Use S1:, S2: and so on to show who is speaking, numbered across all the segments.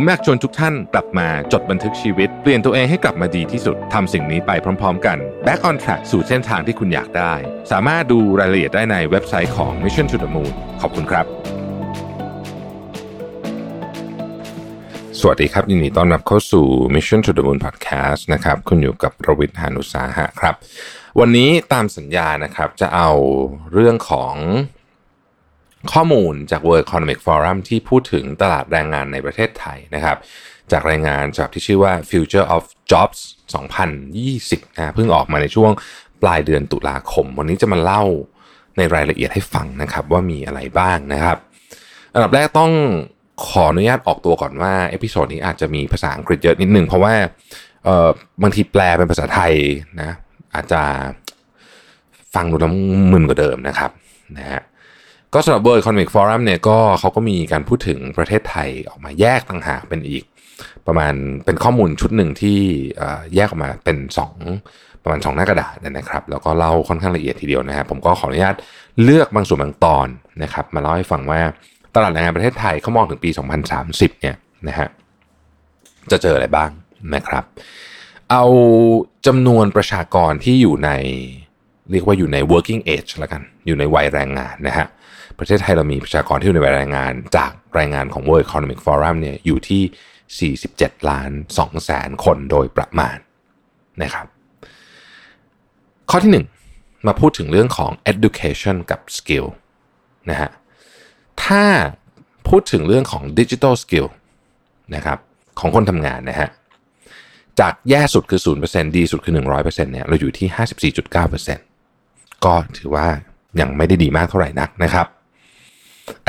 S1: ผมอยากชวนทุกท่านกลับมาจดบันทึกชีวิต เปลี่ยนตัวเองให้กลับมาดีที่สุดทำสิ่งนี้ไปพร้อม ๆ กัน Back on Track สู่เส้นทางที่คุณอยากได้ สามารถดูรายละเอียดได้ในเว็บไซต์ของ Mission to the Moon ขอบคุณครับ สวัสดีครับ ยินดีต้อนรับเข้าสู่ Mission to the Moon Podcast นะครับ คุณอยู่กับรวิทย์หานุสาหะครับ วันนี้ตามสัญญานะครับจะเอาเรื่องของ ข้อมูลจาก World Economic Forum ที่พูดถึงตลาดแรงงานในประเทศไทยนะครับ จากรายงานฉบับที่ชื่อว่า Future of Jobs 2020นะเพิ่งออกมาในช่วงปลายเดือนตุลาคม วันนี้จะมาเล่าในรายละเอียดให้ฟังนะครับว่ามีอะไรบ้างนะครับ อันดับแรกต้องขออนุญาตออกตัวก่อนว่า episode นี้อาจจะมีภาษาอังกฤษเยอะนิดนึงเพราะว่าเออบางทีแปลเป็นภาษาไทยนะอาจจะฟังดูแล้วมึนกว่าเดิมนะครับนะฮะ ก็สำหรับ World Economic Forum เนี่ยก็เขาก็มีการพูดถึงประเทศไทยออกมาแยกต่างหากเป็นอีก ประมาณเป็นข้อมูลชุดหนึ่งที่แยกออกมาเป็น 2 ประมาณ 2 หน้ากระดาษนะครับ แล้วก็เล่าค่อนข้างละเอียดทีเดียวนะครับผมก็ขออนุญาตเลือกบางส่วนบางตอนนะครับ มาเล่าให้ฟังว่าตลาดแรงงานประเทศไทยเขามองถึงปี 2030 เนี่ยนะฮะจะเจออะไรบ้างนะครับ เอาจำนวนประชากรที่อยู่ในเรียกว่าอยู่ใน working age แล้วกัน อยู่ในวัยแรงงานนะฮะ ประเทศไทยเรามีประชากรที่อยู่ในวัยแรงงานจากรายงานของ World Economic Forum เนี่ยอยู่ที่ 47 ล้าน2แสนคนโดยประมาณนะครับ ข้อที่ 1 มาพูดถึงเรื่องของ education กับ skill นะฮะถ้าพูดถึงเรื่องของ digital skill นะครับของคนทำงานนะฮะจากแย่สุดคือ 0%ดีสุดคือ 100%เนี่ยเราอยู่ที่ 54.9%ก็ถือว่ายังไม่ได้ดีมากเท่าไหร่นักนะครับ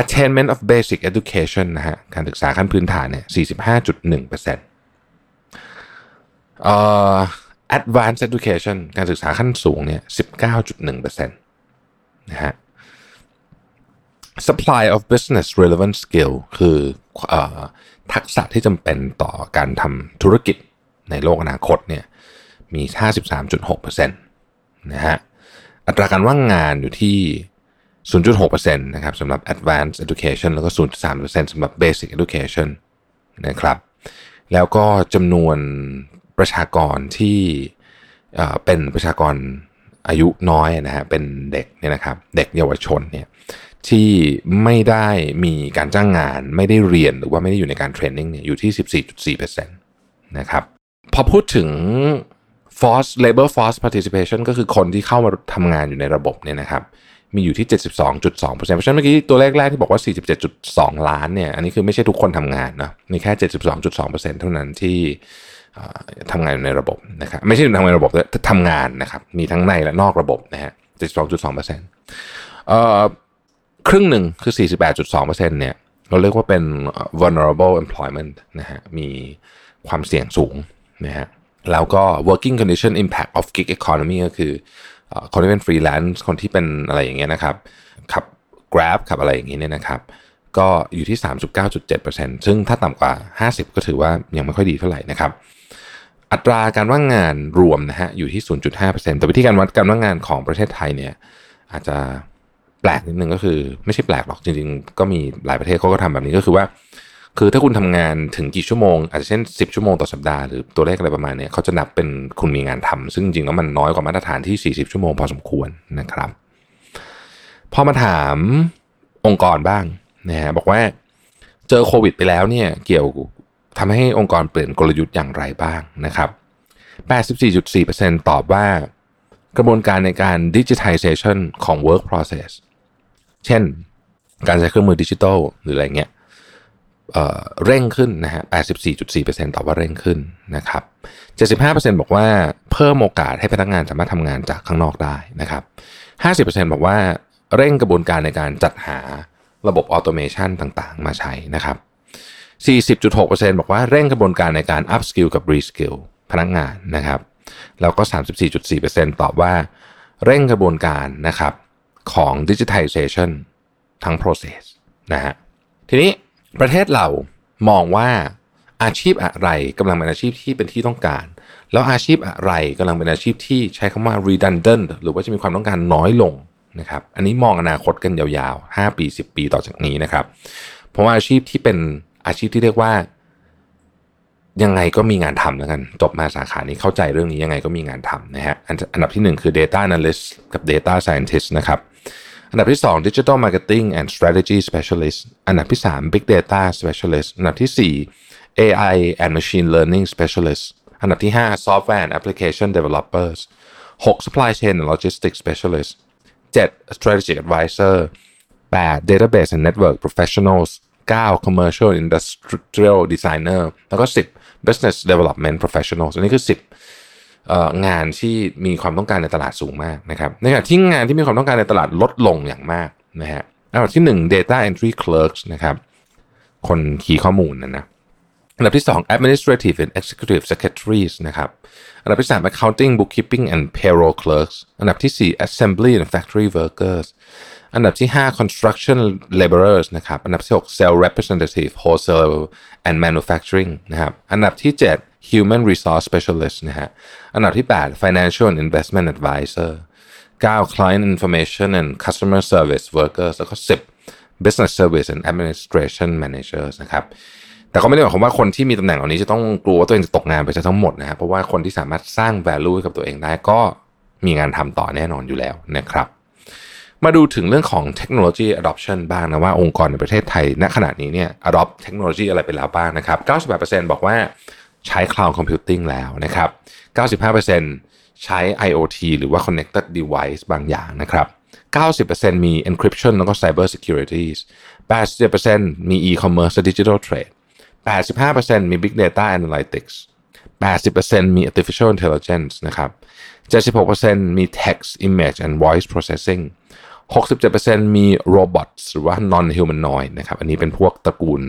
S1: attainment of basic education นะฮะการศึกษาขั้นพื้นฐานเนี่ย45.1%เอ่อ advanced education การศึกษาขั้นสูงเนี่ย19.1%นะฮะ supply of business relevant skill คืออทักษะที่จำเป็นต่อการทำธุรกิจในโลกอนาคตเนี่ยมี 53.6%นะฮะ อัตราการว่างงานอยู่ที่ 0.6%นะครับสำหรับ advanced education แล้วก็ 0.3%สำหรับ basic education นะครับ แล้วก็จำนวนประชากรที่เป็นประชากรอายุน้อยนะฮะเป็นเด็กเนี่ยนะครับ เด็กเยาวชนเนี่ยที่ไม่ได้มีการจ้างงานไม่ได้เรียนหรือว่าไม่ได้อยู่ในการเทรนนิ่งเนี่ยอยู่ที่ 14.4%นะครับพอพูดถึง force labor force participation ก็คือคนที่เข้ามาทำงานอยู่ในระบบเนี่ยนะครับ มีอยู่ที่ 72.2%เพราะฉะนั้นเมื่อกี้ตัวเลขแรกที่บอกว่า 47.2 ล้านเนี่ยอันนี้คือไม่ใช่ทุกคนทำงานนะมีแค่ 72.2%เท่านั้นที่ทำงานอยู่ในระบบนะครับไม่ใช่ทำงานในระบบแต่ทำงานนะครับมีทั้งในและนอกระบบนะฮะ72.2%เอ่อครึ่งหนึ่งคือ 48.2%เนี่ยเราเรียกว่าเป็น vulnerable employment นะฮะมีความเสี่ยงสูงนะฮะแล้วก็ working condition impact of gig economy ก็คือ คนที่เป็นฟรีแลนซ์คนที่เป็นอะไรอย่างเงี้ยนะครับขับ Grab ขับอะไรอย่างเงี้ยเนี่ยนะครับ ก็อยู่ที่ 39.7%ซึ่งถ้าต่ำกว่า 50 ก็ถือว่ายังไม่ค่อยดีเท่าไหร่นะครับอัตราการว่างงานรวมนะฮะอยู่ที่ 0.5%แต่วิธีการวัดการว่างงานของประเทศไทยเนี่ยอาจจะแปลกนิดนึงก็คือ ไม่ใช่แปลกหรอกจริงๆ ก็มีหลายประเทศเขาก็ทำแบบนี้ก็คือว่า คือถ้าคุณทำงานถึงกี่ชั่วโมง อาจจะเช่น 10 ชั่วโมงต่อสัปดาห์หรือตัวเลขอะไรประมาณเนี้ยเขาจะนับเป็นคุณมีงานทำซึ่งจริงแล้วมันน้อยกว่ามาตรฐานที่ 40 ชั่วโมงพอสมควรนะครับ พอมาถามองค์กรบ้างนะฮะบอกว่าเจอโควิดไปแล้วเนี่ยเกี่ยวทำให้องค์กรเปลี่ยนกลยุทธ์อย่างไรบ้างนะครับ 84.4%ตอบว่ากระบวนการในการ digitization ของ work process เช่น การใช้เครื่องมือดิจิทัลหรืออะไรเงี้ย เเร่งขึ้นนะฮะ 84.4%ตอบว่าเร่งขึ้นนะครับ 75%บอกว่าเพิ่มโอกาสให้พนักงานสามารถทำงานจากข้างนอกได้นะครับ 50%บอกว่าเร่งกระบวนการในการจัดหาระบบออโตเมชันต่างๆ มาใช้นะครับ 40.6%บอกว่าเร่งกระบวนการในการ up skill กับ re skill พนักงานนะครับ แล้วก็ 34.4%ตอบว่าเร่งกระบวนการนะครับของ digitization ทั้ง process นะฮะ ทีนี้ ประเทศเรามองว่าอาชีพอะไรกำลังเป็นอาชีพที่เป็นที่ต้องการ แล้วอาชีพอะไรกำลังเป็นอาชีพที่ใช้คำว่า redundant หรือว่าจะมีความต้องการน้อยลงนะครับ อันนี้มองอนาคตกันยาวๆ 5 ปี 10 ปีต่อจากนี้นะครับ เพราะว่าอาชีพที่เป็นอาชีพที่เรียกว่า ยังไงก็มีงานทำแล้วกันจบมาสาขานี้เข้าใจเรื่องนี้ยังไงก็มีงานทำนะฮะอันดับที่ 1 คือ data analyst กับ data scientist นะครับ อันดับที่ 2 digital marketing and strategy specialist อันดับที่ 3 big data specialist อันดับที่ 4 AI and machine learning specialist อันดับที่ 5 software and application developers 6 supply chain and logistics specialist 7 strategic advisor 8 database and network professionals 9 commercial industrial designer แล้วก็ 10 business development professionals อันนี้คือ 10 งานที่มีความต้องการในตลาดสูงมากนะครับในขณะที่งานที่มีความต้องการในตลาดลดลงอย่างมากนะฮะอันดับที่ 1 data entry clerks นะครับคนคีข้อมูลนะนะอันดับที่ 2 administrative and executive secretaries นะครับอันดับที่ 3 accounting bookkeeping and payroll clerks อันดับที่ 4 assembly and factory workers อันดับที่ 5 construction laborers นะครับ อันดับที่ 6 sales representative wholesale and manufacturing นะครับ อันดับที่ 7 human resource specialist นะฮะอันดับที่ 8 financial and investment advisor 9 client information and customer service workers แล้วก็ 10 business service and administration managers นะครับแต่ก็ไม่ได้หมายความว่าคนที่มีตำแหน่งเหล่านี้จะต้องกลัวว่าตัวเองจะตกงานไปซะทั้งหมดนะครับเพราะว่าคนที่สามารถสร้าง value ให้กับตัวเองได้ก็มีงานทำต่อแน่นอนอยู่แล้วนะครับ มาดูถึงเรื่องของเทคโนโลยี adoption บ้างนะว่าองค์กรในประเทศไทยณขณะนี้เนี่ย adopt เทคโนโลยีอะไรไปแล้วบ้างนะครับ 98%บอกว่า ใช้ cloud computing แล้วนะครับ 95%ใช้ IoT หรือว่า connected device บางอย่างนะครับ 90%มี encryption แล้วก็ cyber security 87%มี e-commerce digital trade 85%มี big data analytics 80%มี artificial intelligence นะครับ 76%มี text image and voice processing 67%มี robots หรือว่า non humanoid นะครับ อันนี้เป็นพวกตระกูล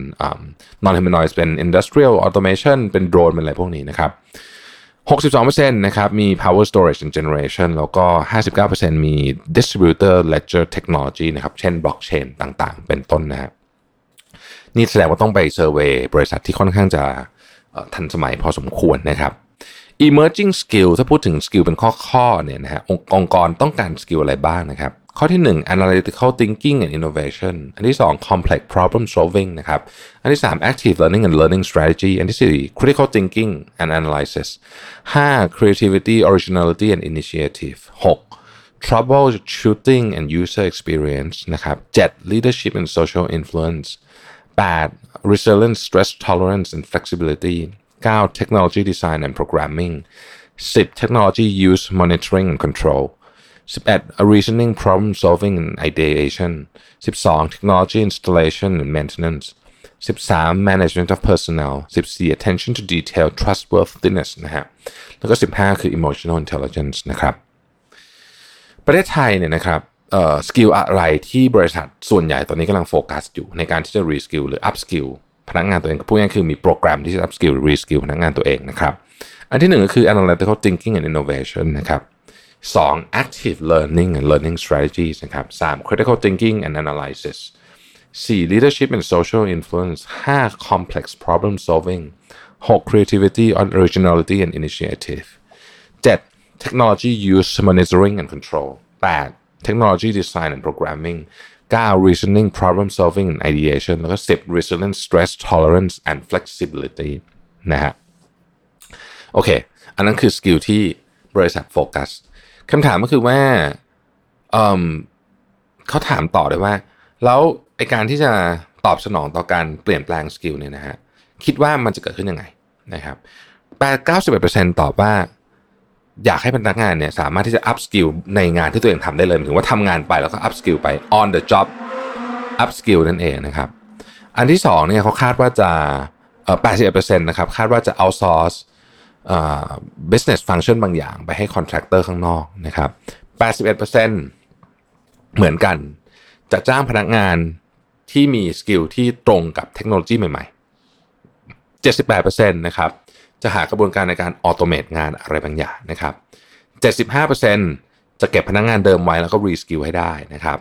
S1: non humanoid เป็น industrial automation เป็นโดรนเป็นอะไรพวกนี้นะครับ 62%นะครับ มี power storage and generation แล้วก็ 59%มี distributed ledger technology นะครับ เช่น blockchain ต่างๆ เป็นต้นนะฮะนี่แสดงว่าต้องไป survey บริษัทที่ค่อนข้างจะทันสมัยพอสมควรนะครับ emerging skill ถ้าพูดถึง skill เป็นข้อๆเนี่ยนะฮะองค์กรต้องการ skill อะไรบ้างนะครับ ข้อที่ 1 analytical thinking and innovation อันที่ 2 complex problem solving นะครับ อันที่ 3 active learning and learning strategy อันที่ 4 critical thinking and analysis 5 creativity originality and initiative 6 troubleshooting and user experience นะครับ 7 leadership and social influence 8 resilience stress tolerance and flexibility 9 technology design and programming 10 technology use monitoring and control 11 reasoning problem solving and ideation 12 technology installation and maintenance 13 management of personnel 14 attention to detail trustworthiness นะฮะแล้วก็ 15 คือ emotional intelligence นะครับ ประเทศไทยเนี่ยนะครับ skill อะไรที่บริษัทส่วนใหญ่ตอนนี้กำลังโฟกัสอยู่ในการที่จะ reskill หรือ upskill พนักงานตัวเองพูดง่ายคือมีโปรแกรมที่จะ upskill reskill พนักงานตัวเองนะครับ อันที่หนึ่งก็คือ analytical thinking and innovation นะครับ สอง active learning and learning strategies นะครับสาม critical thinking and analysis สี่ leadership and social influence ห้า complex problem solving หก creativity originality and initiative เจ็ด technology use monitoring and control แปด technology design and programming 9 reasoning problem solving and ideation แล้วก็ 10 resilience stress tolerance and flexibility นะฮะโอเค อันนั้นคือสกิลที่บริษัทโฟกัส คำถามก็คือว่าเขาถามต่อเลยว่า แล้วไอการที่จะตอบสนองต่อการเปลี่ยนแปลง skill เนี่ยนะฮะคิดว่ามันจะเกิดขึ้นยังไงนะครับแปดเก้าสิบเอ็ดเปอร์เซ็นตอบว่าอยากให้พนักงานเนี่ยสามารถที่จะ upskill ในงานที่ตัวเองทำได้เลยถึงว่าทำงานไปแล้วก็ upskill ไป on the job upskill นั่นเองนะครับ อันที่สองเนี่ยเขาคาดว่าจะเออ81%นะครับ คาดว่าจะ outsource business function บางอย่างไปให้ contractor ข้างนอกนะครับ 81%เหมือนกัน จะจ้างพนักงานที่มี skill ที่ตรงกับเทคโนโลยีใหม่ ๆ 78%นะครับจะหากระบวนการในการ automate งานอะไรบางอย่างนะครับ 75%จะเก็บพนักงานเดิมไว้แล้วก็ reskill ให้ได้นะครับ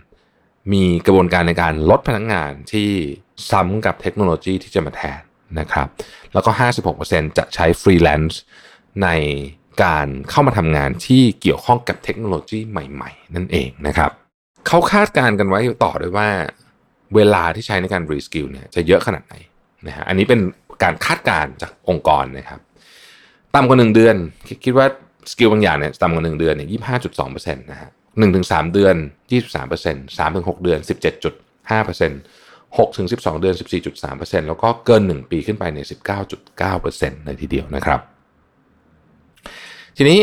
S1: 59%มีกระบวนการในการลดพนักงานที่ซ้ำกับเทคโนโลยีที่จะมาแทน นะครับ แล้วก็ 56%จะใช้ฟรีแลนซ์ในการเข้ามาทำงานที่เกี่ยวข้องกับเทคโนโลยีใหม่ๆ นั่นเองนะครับ เขาคาดการณ์กันไว้ต่อด้วยว่า เวลาที่ใช้ในการ reskill เนี่ยจะเยอะขนาดไหนนะฮะอันนี้เป็นการคาดการณ์จากองค์กรนะครับต่ำกว่าหนึ่งเดือน คิดว่า skill บางอย่างเนี่ยต่ำกว่าหนึ่งเดือนเนี่ยยี่ห้าจุดสองเปอร์เซ็นต์นะฮะหนึ่งถึงสามเดือนยี่สิบสามเปอร์เซ็นต์สามถึงหกเดือนสิบเจ็ดจุดห้าเปอร์เซ็นต์ หกถึงสิบสองเดือนสิบสี่จุดสามเปอร์เซ็นต์แล้วก็เกินหนึ่งปีขึ้นไปเนี่ยสิบเก้าจุดเก้าเปอร์เซ็นต์เลยทีเดียวนะครับ ทีนี้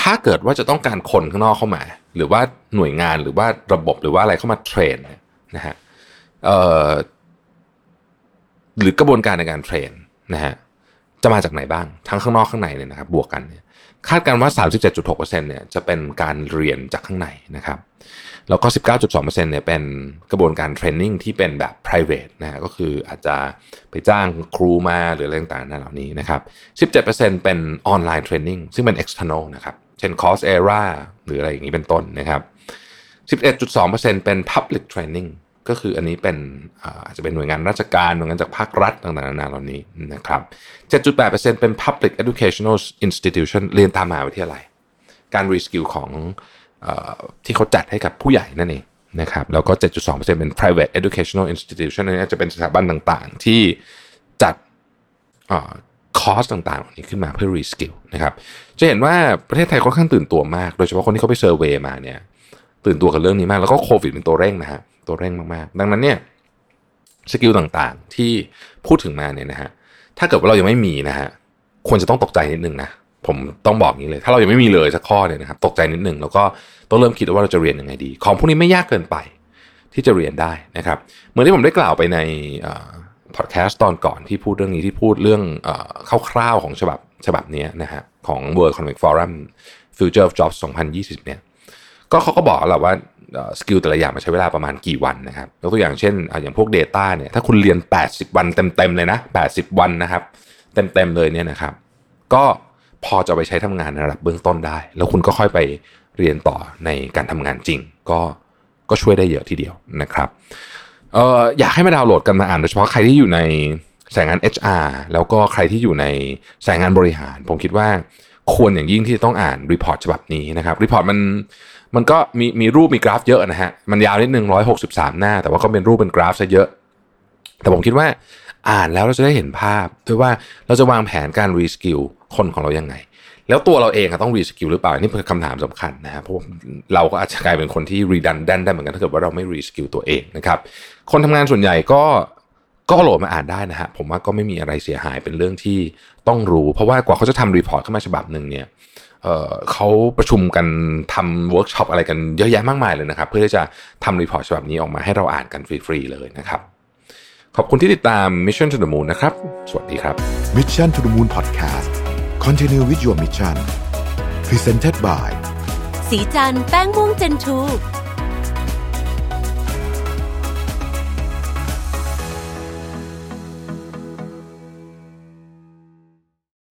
S1: ถ้าเกิดว่าจะต้องการคนข้างนอกเข้ามา หรือว่าหน่วยงานหรือว่าระบบหรือว่าอะไรเข้ามาเทรนนะฮะหรือกระบวนการในการเทรนนะฮะจะมาจากไหนบ้าง ทั้งข้างนอกข้างในเนี่ยนะครับบวกกันเนี่ยคาดการว่า 37.6%เนี่ยจะเป็นการเรียนจากข้างในนะครับ แล้วก็ 19.2%เนี่ยเป็นกระบวนการ training ที่เป็นแบบ private นะฮะก็คืออาจจะไปจ้างครูมาหรืออะไรต่างๆนั่นเหล่านี้นะครับ 17%เป็นออนไลน์ training ซึ่งเป็น external นะครับ เช่น Coursera หรืออะไรอย่างนี้เป็นต้นนะครับ 11.2%เป็น public training ก็คืออันนี้เป็นอาจจะเป็นหน่วยงานราชการหน่วยงานจากภาครัฐต่างๆนานาเหล่านี้นะครับ 7.8%เป็น public educational institution เรียนตามมหาวิทยาลัย การ reskill ของ ที่เขาจัดให้กับผู้ใหญ่นั่นเองนะครับแล้วก็ 7.2%เป็น private educational institution อันนี้จะเป็นสถาบันต่างๆ ที่จัดคอร์สต่างๆเหล่านี้ขึ้นมาเพื่อ reskill นะครับจะเห็นว่าประเทศไทยค่อนข้างตื่นตัวมาก โดยเฉพาะคนที่เขาไป survey มาเนี่ยตื่นตัวกับเรื่องนี้มาก แล้วก็โควิดเป็นตัวเร่งนะฮะตัวเร่งมากๆ ดังนั้นเนี่ยskill ต่างๆที่พูดถึงมาเนี่ยนะฮะถ้าเกิดว่าเรายังไม่มีนะฮะควรจะต้องตกใจนิดนึงนะ ผมต้องบอกนี้เลย ถ้าเรายังไม่มีเลยสักข้อเนี่ยนะครับตกใจนิดหนึ่งแล้วก็ต้องเริ่มคิดว่าเราจะเรียนยังไงดี ของพวกนี้ไม่ยากเกินไปที่จะเรียนได้นะครับ เหมือนที่ผมได้กล่าวไปในพอดแคสต์ตอนก่อนที่พูดเรื่องนี้ที่พูดเรื่องคร่าวๆของฉบับฉบับนี้นะฮะของ World Economic Forum Future of Jobs 2020 เนี่ยก็เขาก็บอกแหละว่าskill แต่ละอย่างมันใช้เวลาประมาณกี่วันนะครับยกตัวอย่างเช่น อย่างพวก Data เนี่ยถ้าคุณเรียน 80 วันเต็มๆเลยนะ 80 วันนะครับ เต็มๆเลยเนี่ยนะครับ ก็ พอจะไปใช้ทำงานในระดับเบื้องต้นได้ แล้วคุณก็ค่อยไปเรียนต่อในการทำงานจริง ก็ก็ช่วยได้เยอะทีเดียวนะครับเอออยากให้มาดาวน์โหลดกันมาอ่านโดยเฉพาะใครที่อยู่ในสายงาน HR แล้วก็ใครที่อยู่ในสายงานบริหาร ผมคิดว่าควรอย่างยิ่งที่จะต้องอ่าน report ฉบับนี้นะครับ report มันมันก็มีมีรูปมีกราฟเยอะนะฮะมันยาวนิดนึงร้อยหกสิบสามหน้า แต่ว่าก็เป็นรูปเป็นกราฟซะเยอะ แต่ผมคิดว่าอ่านแล้วเราจะได้เห็นภาพด้วยว่าเราจะวางแผนการ reskill คนของเรายังไง แล้วตัวเราเองต้อง reskill หรือเปล่านี่เป็นคำถามสำคัญนะฮะเพราะเราก็อาจจะกลายเป็นคนที่ redundant ได้เหมือนกันถ้าเกิดว่าเราไม่ reskill ตัวเองนะครับคนทำงานส่วนใหญ่ก็ก็โหลดมาอ่านได้นะฮะผมว่าก็ไม่มีอะไรเสียหายเป็นเรื่องที่ต้องรู้ เพราะว่ากว่าเขาจะทำ report ขึ้นมาฉบับหนึ่งเนี่ยเขาประชุมกันทำเวิร์กช็อปอะไรกันเยอะแยะมากมายเลยนะครับ เพื่อที่จะทำ report ฉบับนี้ออกมาให้เราอ่านกันฟรีๆเลยนะครับ ขอบคุณที่ติดตาม Mission to the Moon นะครับ สวัสดีครับ
S2: Mission to the Moon Podcast Continue with your mission Presented by
S3: ศรีจันทร์แป้งม่วง Gen 2